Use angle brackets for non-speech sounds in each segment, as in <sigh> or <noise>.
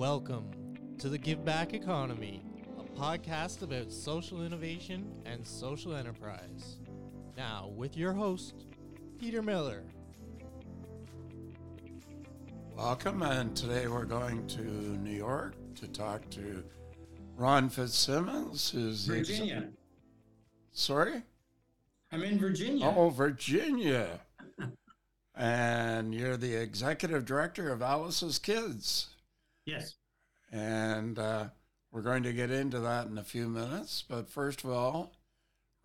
Welcome to the Give Back Economy, a podcast about social innovation and social enterprise. Now, with your host, Peter Miller. Welcome, and today we're going to New York to talk to Ron Fitzsimmons, who's the Virginia. sorry, I'm in Virginia. oh Virginia, <laughs> and you're the executive director of Alice's Kids, Yes. and uh, we're going to get into that in a few minutes. But first of all,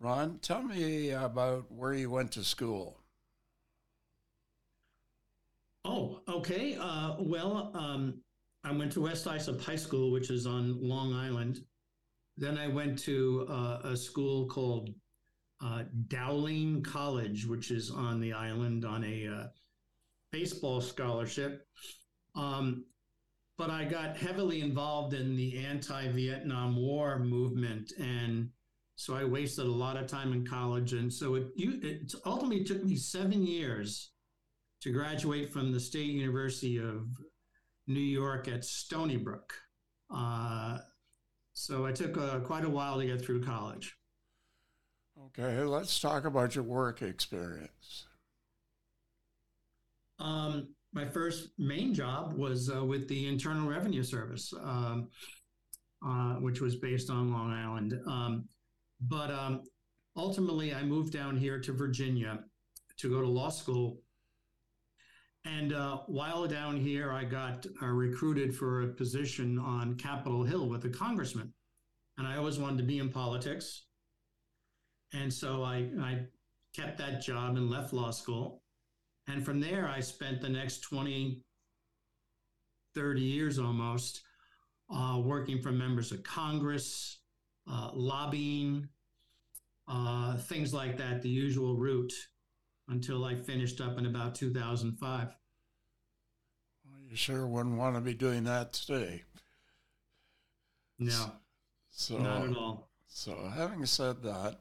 Ron, tell me about where you went to school. Oh, okay. Uh, well, um, I went to West Islip High School, which is on Long Island. Then I went to uh, a school called uh, Dowling College, which is on the island on a uh, baseball scholarship. Um, but I got heavily involved in the anti Vietnam War movement. And so I wasted a lot of time in college. And so it, you, it ultimately took me seven years to graduate from the State University of New York at Stony Brook. Uh, so I took uh, quite a while to get through college. Okay, let's talk about your work experience. Um, my first main job was uh, with the Internal Revenue Service, um, uh, which was based on Long Island. Um, but um, ultimately, I moved down here to Virginia to go to law school. And uh, while down here, I got uh, recruited for a position on Capitol Hill with a congressman. And I always wanted to be in politics. And so I, I kept that job and left law school. And from there, I spent the next 20, 30 years almost uh, working for members of Congress, uh, lobbying, uh, things like that, the usual route, until I finished up in about 2005. Well, you sure wouldn't want to be doing that today. No, So, not at all. So, having said that,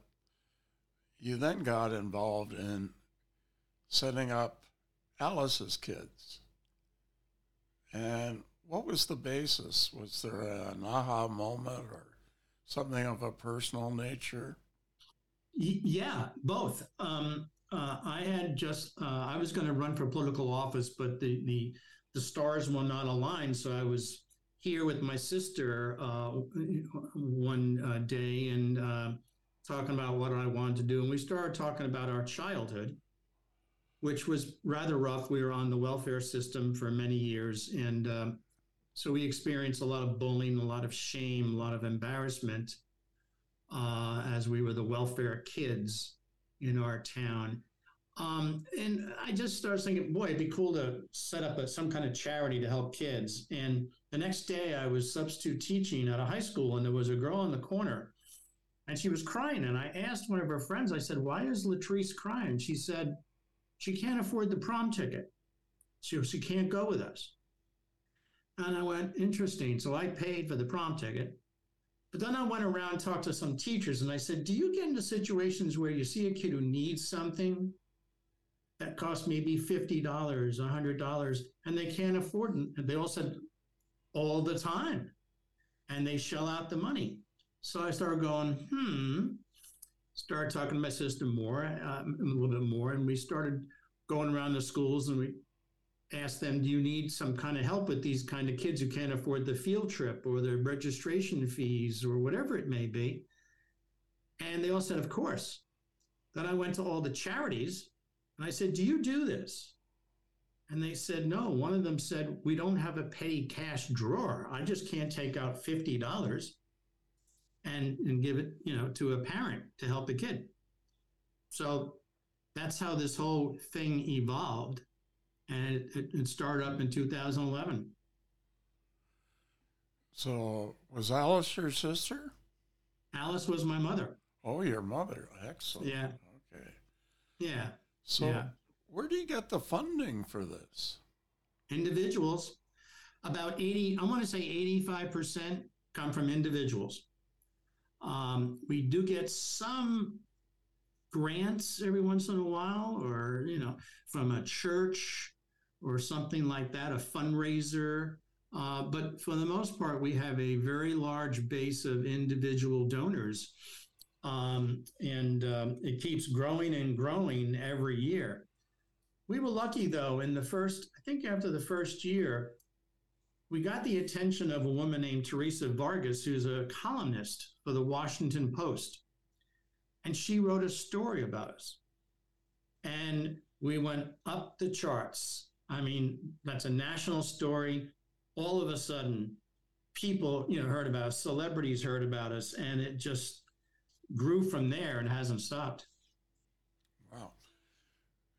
you then got involved in setting up Alice's Kids. And what was the basis? Was there an aha moment or something of a personal nature? Yeah, both. Um, uh, I had just uh, I was going to run for political office, but the the the stars will not align. So I was here with my sister uh, one uh, day and uh, talking about what I wanted to do, and we started talking about our childhood, which was rather rough. We were on the welfare system for many years, and um, so we experienced a lot of bullying, a lot of shame, a lot of embarrassment uh, as we were the welfare kids in our town. Um, and I just started thinking, boy, it'd be cool to set up a, some kind of charity to help kids. And the next day, I was substitute teaching at a high school, and there was a girl in the corner, and she was crying. And I asked one of her friends, I said, "Why is Latrice crying?" She said, "She can't afford the prom ticket, so she can't go with us." And I went, "Interesting." So I paid for the prom ticket. But then I went around and talked to some teachers and I said, Do you get into situations where you see a kid who needs something that costs maybe $50, $100, and they can't afford it? And they all said, All the time. And they shell out the money. So I started going, Hmm. Started talking to my sister more, uh, a little bit more, and we started going around the schools and we asked them, do you need some kind of help with these kind of kids who can't afford the field trip or the registration fees or whatever it may be? And they all said, of course. Then I went to all the charities and I said, do you do this? And they said, no. One of them said, we don't have a petty cash drawer. I just can't take out $50 and, and give it, you know, to a parent to help a kid. So that's how this whole thing evolved and it, it, it started up in 2011. So, was Alice your sister? Alice was my mother. Oh, your mother. Excellent. Yeah. Okay. Yeah. So, Yeah. where do you get the funding for this? Individuals, about 80, I want to say 85% come from individuals. Um, we do get some grants every once in a while, or, you know, from a church or something like that, a fundraiser. Uh, but for the most part, we have a very large base of individual donors. Um, and um, it keeps growing and growing every year. We were lucky, though, in the first, I think after the first year, we got the attention of a woman named Theresa Vargas, who's a columnist for the Washington Post. And she wrote a story about us. And we went up the charts. I mean, that's a national story. All of a sudden, people, you know, heard about us, celebrities heard about us, and it just grew from there and hasn't stopped. Wow.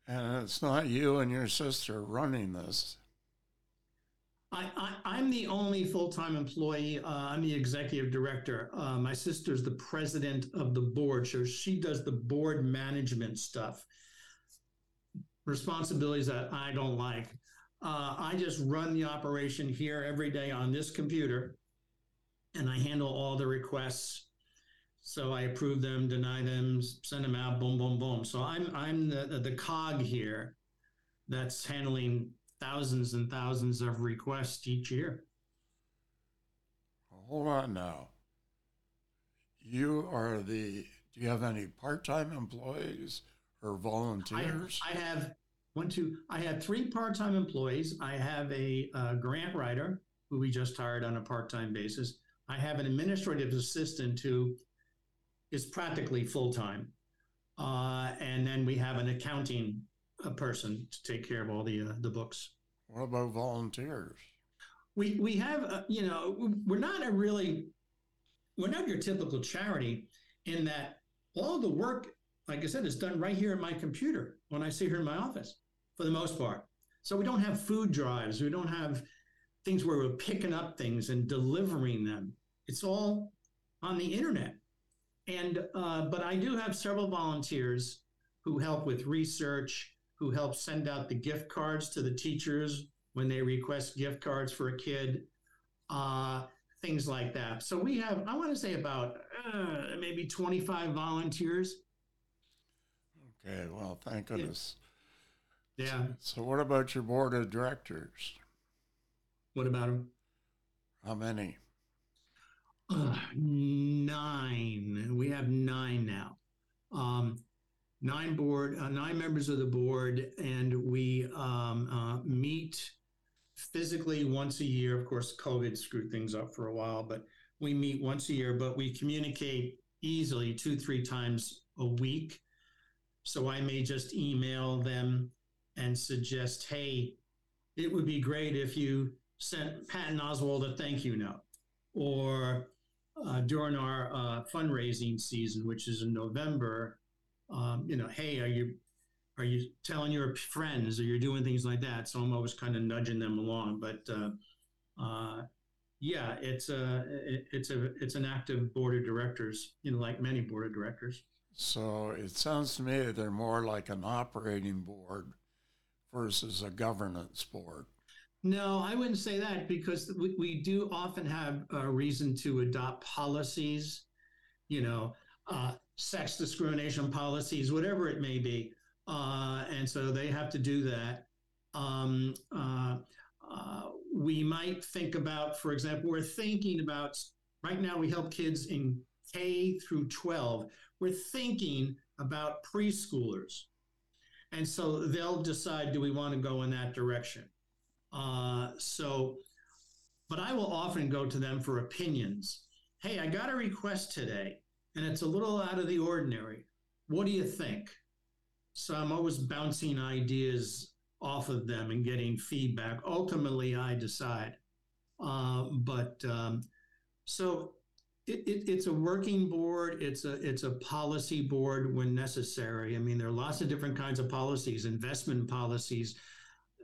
And it's not you and your sister running this. I, am the only full time employee. Uh, I'm the executive director. Uh, my sister's the president of the board. So she does the board management stuff, responsibilities that I don't like. Uh, I just run the operation here every day on this computer and I handle all the requests. So I approve them, deny them, send them out, boom, boom, boom. So I'm I'm the the cog here that's handling thousands and thousands of requests each year. Hold on now. You are the, do you have any part time employees or volunteers? I, I, have one, two, I have three part time employees. I have a, grant writer who we just hired on a part time basis. I have an administrative assistant who is practically full time. Uh, and then we have an accounting a person to take care of all the uh, the books. What about volunteers? We we have uh, you know we're not a really we're not your typical charity in that all the work like I said is done right here in my computer when I sit here in my office for the most part. So we don't have food drives. We don't have things where we're picking up things and delivering them. It's all on the internet. And uh, but I do have several volunteers who help with research who helps send out the gift cards to the teachers when they request gift cards for a kid, uh, things like that. So we have, I want to say about uh, maybe 25 volunteers. Okay, well, thank goodness. Yeah. So, so what about your board of directors? What about them? How many? Uh, nine. We have nine now. Um, nine board, uh, nine members of the board, and we um, uh, meet physically once a year. Of course, COVID screwed things up for a while, but we meet once a year. But we communicate easily two, three times a week. So I may just email them and suggest, hey, it would be great if you sent Patton Oswalt a thank you note, or uh, during our uh, fundraising season, which is in November, um, you know, hey, are you are you telling your friends or you're doing things like that? So I'm always kind of nudging them along. But uh, uh, yeah, it's a it's a it's an active board of directors, you know, like many board of directors. So it sounds to me they're more like an operating board versus a governance board. No, I wouldn't say that because we, we do often have a reason to adopt policies, you know, uh, sex discrimination policies, whatever it may be. Uh, and so they have to do that. Um, uh, uh, we might think about, for example, we're thinking about right now we help kids in K through 12. We're thinking about preschoolers. And so they'll decide do we want to go in that direction? Uh, so, but I will often go to them for opinions. Hey, I got a request today and it's a little out of the ordinary. What do you think? So I'm always bouncing ideas off of them and getting feedback. Ultimately, I decide. Uh, but um, so it, it, it's a working board. It's a it's a policy board when necessary. I mean, there are lots of different kinds of policies, investment policies.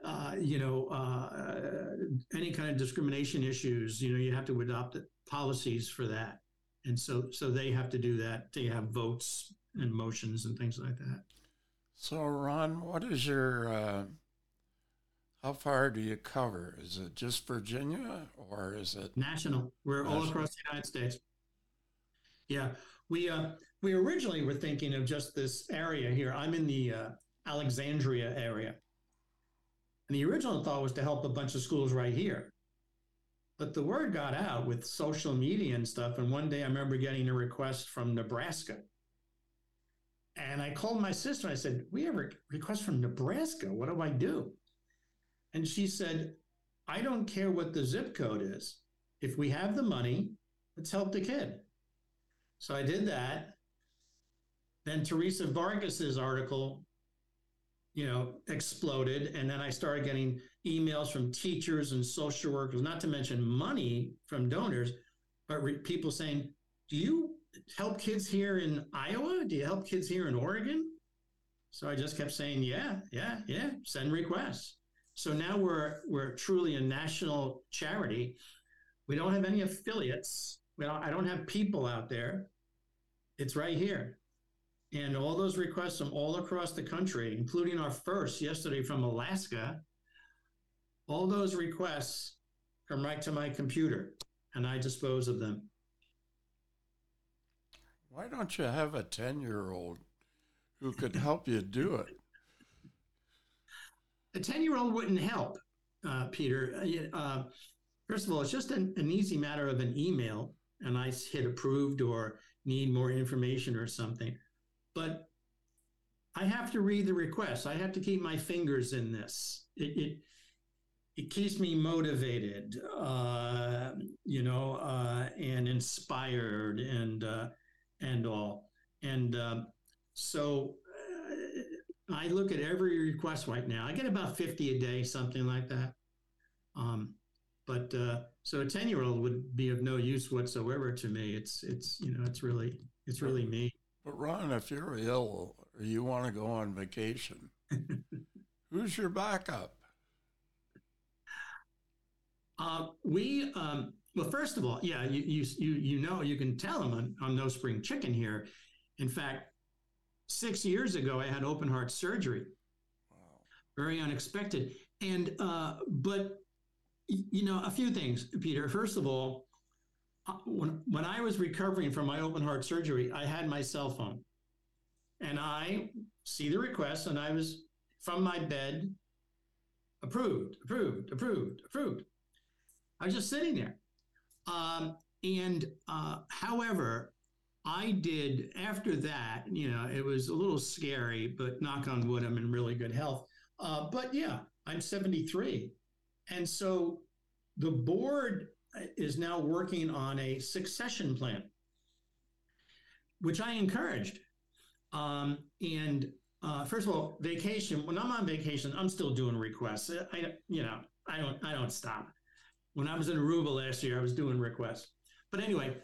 Uh, you know, uh, any kind of discrimination issues. You know, you have to adopt policies for that and so so they have to do that. They have votes and motions and things like that. So, Ron, what is your uh, how far do you cover? Is it just Virginia or is it national? We're national? all across the United States. Yeah, we uh, we originally were thinking of just this area here. I'm in the uh, Alexandria area, and the original thought was to help a bunch of schools right here. But the word got out with social media and stuff. And one day I remember getting a request from Nebraska. And I called my sister. I said, We have a request from Nebraska. What do I do? And she said, I don't care what the zip code is. If we have the money, let's help the kid. So I did that. Then Theresa Vargas's article, you know, exploded. And then I started getting emails from teachers and social workers, not to mention money from donors, but re- people saying, Do you help kids here in Iowa? Do you help kids here in Oregon? So I just kept saying, Yeah, yeah, yeah, send requests. So now we're we're truly a national charity. We don't have any affiliates. We don't, I don't have people out there. It's right here. And all those requests from all across the country, including our first yesterday from Alaska, all those requests come right to my computer and I dispose of them. Why don't you have a 10 year old who could help you do it? A 10 year old wouldn't help, uh, Peter. Uh, uh, first of all, it's just an, an easy matter of an email, and I hit approved or need more information or something. But I have to read the request. I have to keep my fingers in this. It it, it keeps me motivated, uh, you know, uh, and inspired, and uh, and all. And um, so I look at every request right now. I get about 50 a day, something like that. Um, but uh, so a 10 year old would be of no use whatsoever to me. It's, it's, you know, it's really, it's really me. But Ron, if you're ill or you want to go on vacation, <laughs> who's your backup? Uh, we, um, well, first of all, yeah, you, you, you, you know, you can tell them on, on No Spring Chicken here. In fact, six years ago, I had open heart surgery. Wow. Very unexpected. And, uh, but, you know, a few things, Peter. First of all, when, when I was recovering from my open heart surgery, I had my cell phone and I see the request and I was from my bed, approved, approved, approved, approved. I was just sitting there. Um, and uh, however, I did after that, you know, it was a little scary, but knock on wood, I'm in really good health. Uh, but yeah, I'm 73. And so the board is now working on a succession plan, which I encouraged. Um, and uh, first of all, vacation. When I'm on vacation, I'm still doing requests. I, you know, I don't, I don't stop. When I was in Aruba last year, I was doing requests. But anyway,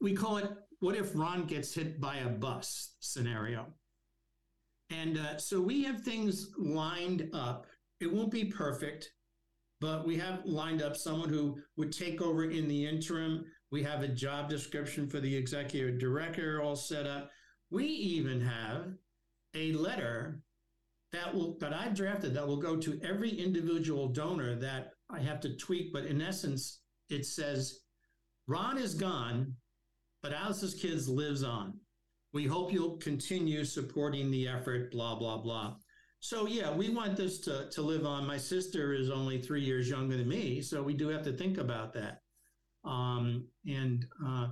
we call it what if Ron gets hit by a bus scenario. And uh, so we have things lined up. It won't be perfect, but we have lined up someone who would take over in the interim. We have a job description for the executive director all set up. We even have a letter that will that I've drafted that will go to every individual donor that I have to tweak, but in essence, it says Ron is gone, but Alice's Kids lives on. We hope you'll continue supporting the effort, blah, blah, blah. So, yeah, we want this to, to live on. My sister is only three years younger than me, so we do have to think about that. Um, and uh,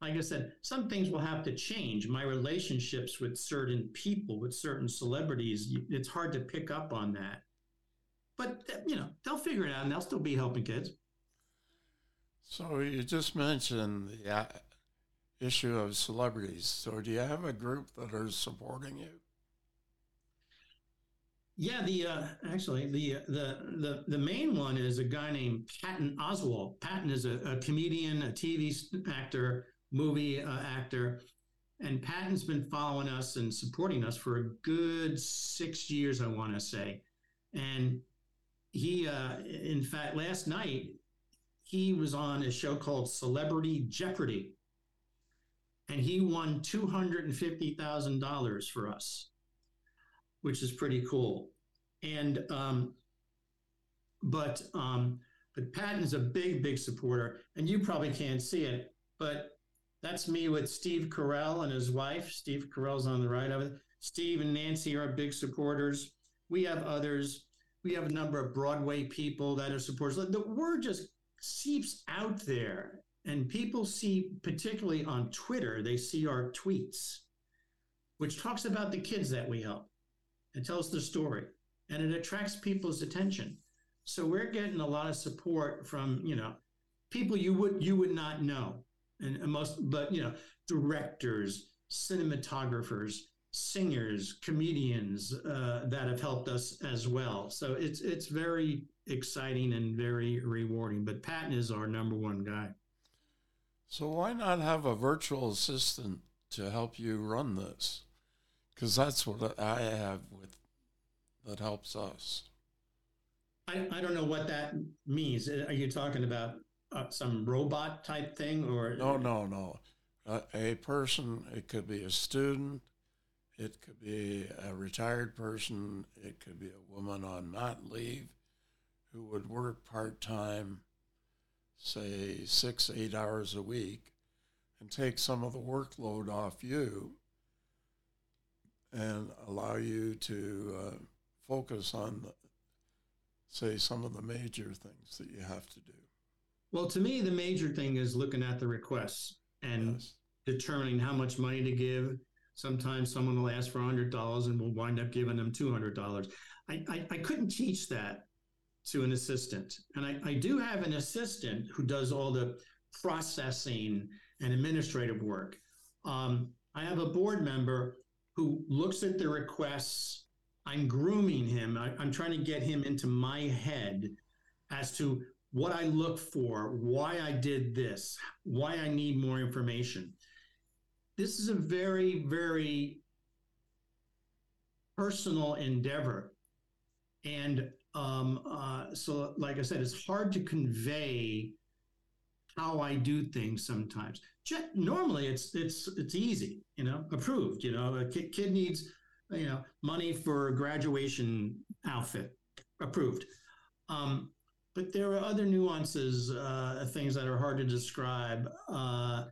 like I said, some things will have to change. My relationships with certain people, with certain celebrities, it's hard to pick up on that. But, you know, they'll figure it out and they'll still be helping kids. So you just mentioned the uh, issue of celebrities. So do you have a group that are supporting you? Yeah, the uh, actually the the the the main one is a guy named Patton Oswalt. Patton is a, a comedian, a TV actor, movie uh, actor, and Patton's been following us and supporting us for a good six years, I want to say. And he, uh, in fact, last night he was on a show called Celebrity Jeopardy, and he won two hundred and fifty thousand dollars for us, which is pretty cool. And um, but um, but Patton's a big, big supporter, and you probably can't see it, but that's me with Steve Carell and his wife. Steve Carell's on the right of it. Steve and Nancy are big supporters. We have others. We have a number of Broadway people that are supporters. The word just seeps out there and people see, particularly on Twitter, they see our tweets, which talks about the kids that we help and tells the story and it attracts people's attention. So we're getting a lot of support from, you know, people you would you would not know. And, and most but you know, directors, cinematographers, singers, comedians uh, that have helped us as well. So it's it's very exciting and very rewarding. But Patton is our number one guy. So why not have a virtual assistant to help you run this? Because that's what I have with that helps us. I, I don't know what that means. Are you talking about uh, some robot type thing or no no no uh, a person it could be a student it could be a retired person it could be a woman on mat leave who would work part-time say six eight hours a week and take some of the workload off you and allow you to uh, focus on the, say some of the major things that you have to do well, to me, the major thing is looking at the requests and yes. determining how much money to give. Sometimes someone will ask for $100 and we'll wind up giving them $200. I, I, I couldn't teach that to an assistant. And I, I do have an assistant who does all the processing and administrative work. Um, I have a board member who looks at the requests. I'm grooming him. I, I'm trying to get him into my head as to what I look for, why I did this, why I need more information. This is a very, very personal endeavor. And um, uh, so, like I said, it's hard to convey how I do things sometimes. Normally, it's it's it's easy, you know, approved. You know, a kid, needs, you know, money for graduation outfit, approved. Um, but there are other nuances, uh, things that are hard to describe uh,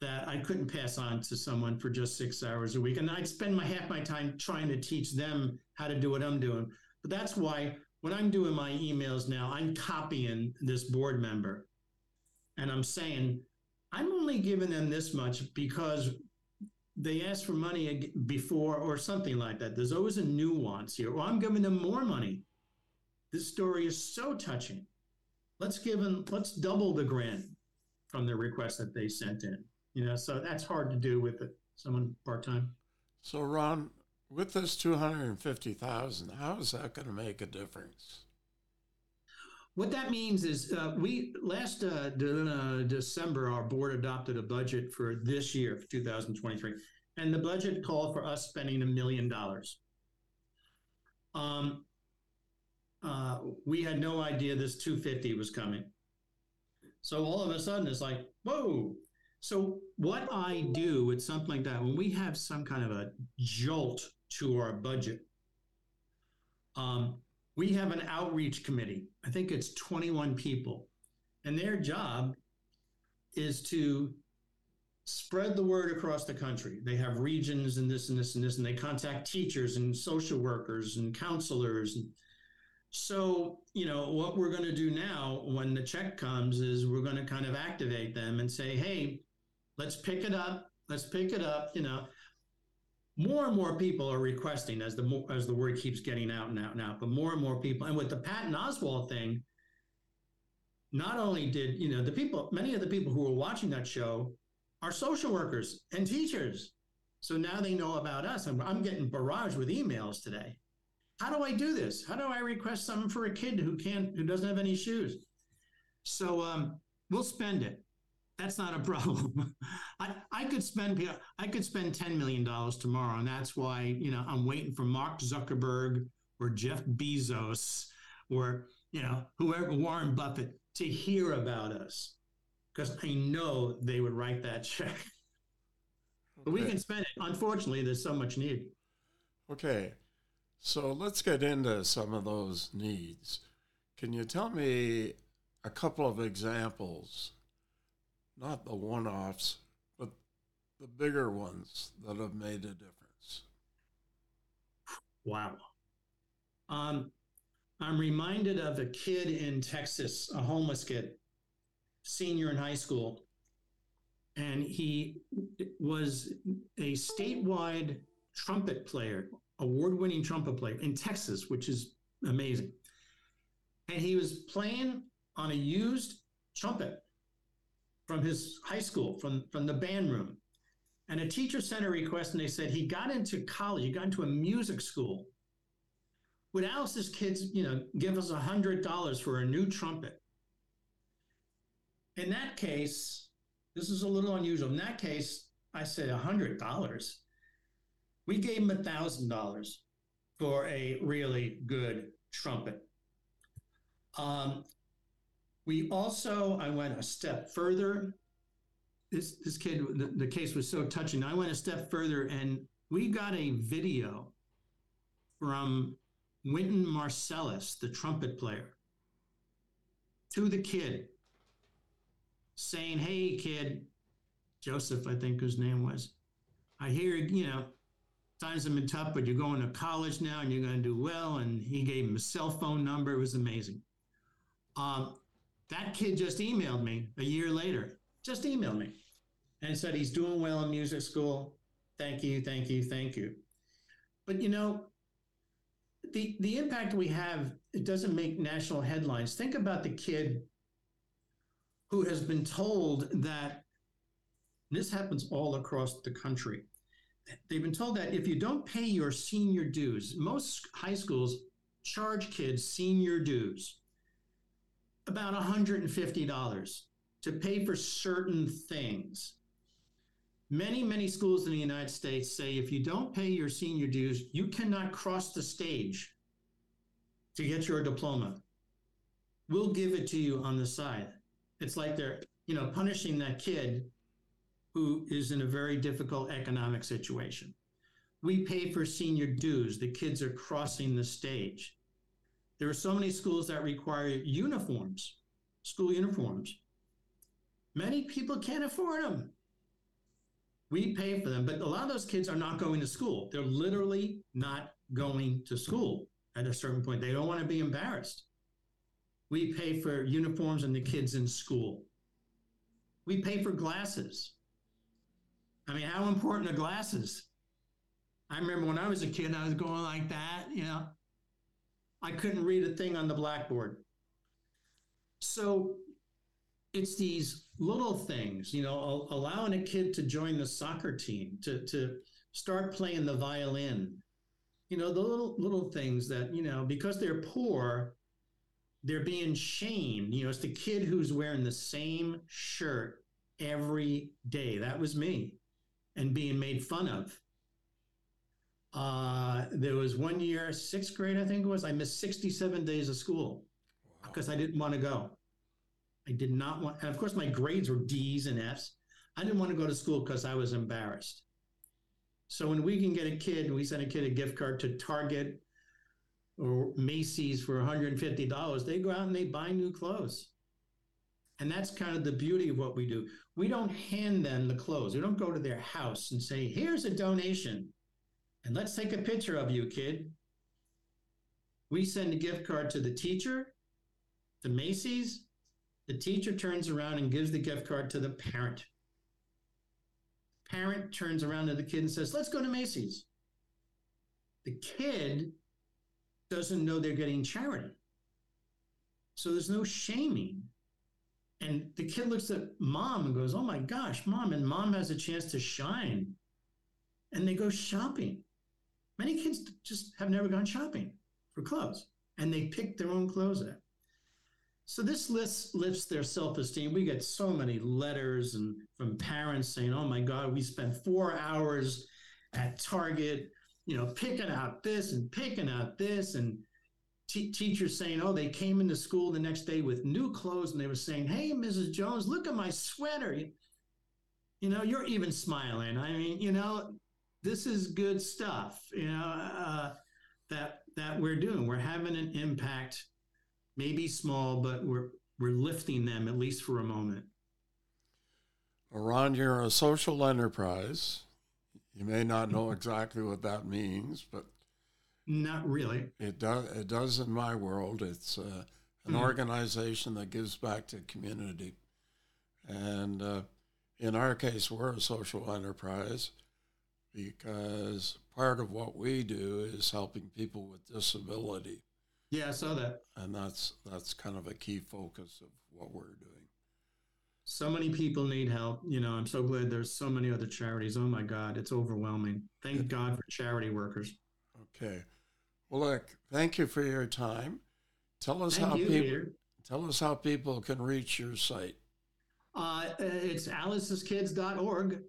that I couldn't pass on to someone for just six hours a week. And I'd spend my half my time trying to teach them how to do what I'm doing. But that's why when I'm doing my emails now, I'm copying this board member and I'm saying, I'm only giving them this much because they asked for money before or something like that. There's always a nuance here. Or I'm giving them more money. This story is so touching let's give them let's double the grant from the request that they sent in you know so that's hard to do with someone part-time so ron with this 250000 how is that going to make a difference what that means is uh, we last uh, december our board adopted a budget for this year for 2023 and the budget called for us spending a million dollars um, uh, we had no idea this 250 was coming. So all of a sudden it's like, whoa. So what I do with something like that, when we have some kind of a jolt to our budget, um, we have an outreach committee. I think it's 21 people. And their job is to spread the word across the country. They have regions and this and this and this, and they contact teachers and social workers and counselors so, you know, what we're going to do now when the check comes is we're going to kind of activate them and say, hey, let's pick it up. Let's pick it up. You know, more and more people are requesting as the more, as the word keeps getting out and out and out, but more and more people. And with the Patton Oswalt thing, not only did, you know, the people, many of the people who were watching that show are social workers and teachers. So now they know about us. And I'm getting barraged with emails today how do I do this? How do I request something for a kid who can't, who doesn't have any shoes? So um, we'll spend it. That's not a <laughs> problem. I, I could spend I could spend ten million dollars tomorrow, and that's why you know I'm waiting for Mark Zuckerberg or Jeff Bezos or you know whoever Warren Buffett to hear about us because I know they would write that check. Okay. But we can spend it. Unfortunately, there's so much need. Okay. So let's get into some of those needs. Can you tell me a couple of examples, not the one offs, the bigger ones that have made a difference? Wow. Um, I'm reminded of a kid in Texas, a homeless kid, senior in high school, and he was a statewide trumpet player, award winning trumpet player in Texas, which is amazing. And he was playing on a used trumpet from his high school, from, from the band room. And a teacher sent a request and they said he got into college, he got into a music school. Would Alice's kids, you know, give us a hundred dollars for a new trumpet? In that case, this is a little unusual. In that case, I said a hundred dollars. We gave him a thousand dollars for a really good trumpet. Um, we also, I went a step further. This this kid, the, the case was so touching. I went a step further, and we got a video from Wynton Marsalis, the trumpet player, to the kid, saying, "Hey, kid, Joseph, I think his name was. I hear you know." Times have been tough, but you're going to college now and you're going to do well. And he gave him a cell phone number. It was amazing. Um, that kid just emailed me a year later, just emailed me and said he's doing well in music school. Thank you, thank you, thank you. But you know, the the impact we have, it doesn't make national headlines. Think about the kid who has been told that this happens all across the country. They've been told that if you don't pay your senior dues, most high schools charge kids senior dues about $150 to pay for certain things. Many, many schools in the United States say if you don't pay your senior dues, you cannot cross the stage to get your diploma. We'll give it to you on the side. It's like they're, you know, punishing that kid who is in a very difficult economic situation. We pay for senior dues. The kids are crossing the stage. There are so many schools that require uniforms, school uniforms. Many people can't afford them. We pay for them, but a lot of those kids are not going to school. They're literally not going to school at a certain point. They don't want to be embarrassed. We pay for uniforms and the kids in school. We pay for glasses. I mean, how important are glasses? I remember when I was a kid, I was going like that, you know, I couldn't read a thing on the blackboard. So it's these little things, you know, allowing a kid to join the soccer team, to to start playing the violin. You know, the little little things that, you know, because they're poor, they're being shamed. You know, it's the kid who's wearing the same shirt every day. That was me. And being made fun of. Uh, there was one year, sixth grade, I think it was, I missed 67 days of school wow. because I didn't want to go. I did not want, and of course, my grades were D's and F's. I didn't want to go to school because I was embarrassed. So when we can get a kid, we send a kid a gift card to Target or Macy's for $150, they go out and they buy new clothes. And that's kind of the beauty of what we do. We don't hand them the clothes. We don't go to their house and say, here's a donation. And let's take a picture of you, kid. We send a gift card to the teacher, to Macy's. The teacher turns around and gives the gift card to the parent. Parent turns around to the kid and says, Let's go to Macy's. The kid doesn't know they're getting charity. So there's no shaming. And the kid looks at mom and goes, Oh my gosh, mom. And mom has a chance to shine. And they go shopping. Many kids just have never gone shopping for clothes and they pick their own clothes out. So this list lifts their self-esteem. We get so many letters and from parents saying, "Oh my God, we spent four hours at Target, you know, picking out this and picking out this," and t- teachers saying, "Oh, they came into school the next day with new clothes and they were saying, "Hey, Mrs. Jones, look at my sweater." You know, you're even smiling. I mean, you know, this is good stuff, you know, uh, that that we're doing. We're having an impact, maybe small, but we're we're lifting them at least for a moment. Ron, you're a social enterprise. You may not know <laughs> exactly what that means, but not really. It does. It does in my world. It's uh, an mm-hmm. organization that gives back to community. And uh, in our case, we're a social enterprise because part of what we do is helping people with disability. Yeah, I saw that. And that's that's kind of a key focus of what we're doing. So many people need help. You know, I'm so glad there's so many other charities. Oh my God, it's overwhelming. Thank God for charity workers. Okay. Well, look, thank you for your time. Tell us Thank how you, people Peter. tell us how people can reach your site. Uh, it's aliceskids.org.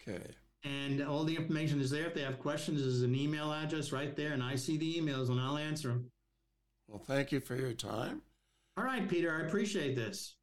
Okay. And all the information is there. If they have questions, there's an email address right there, and I see the emails and I'll answer them. Well, thank you for your time. All right, Peter, I appreciate this.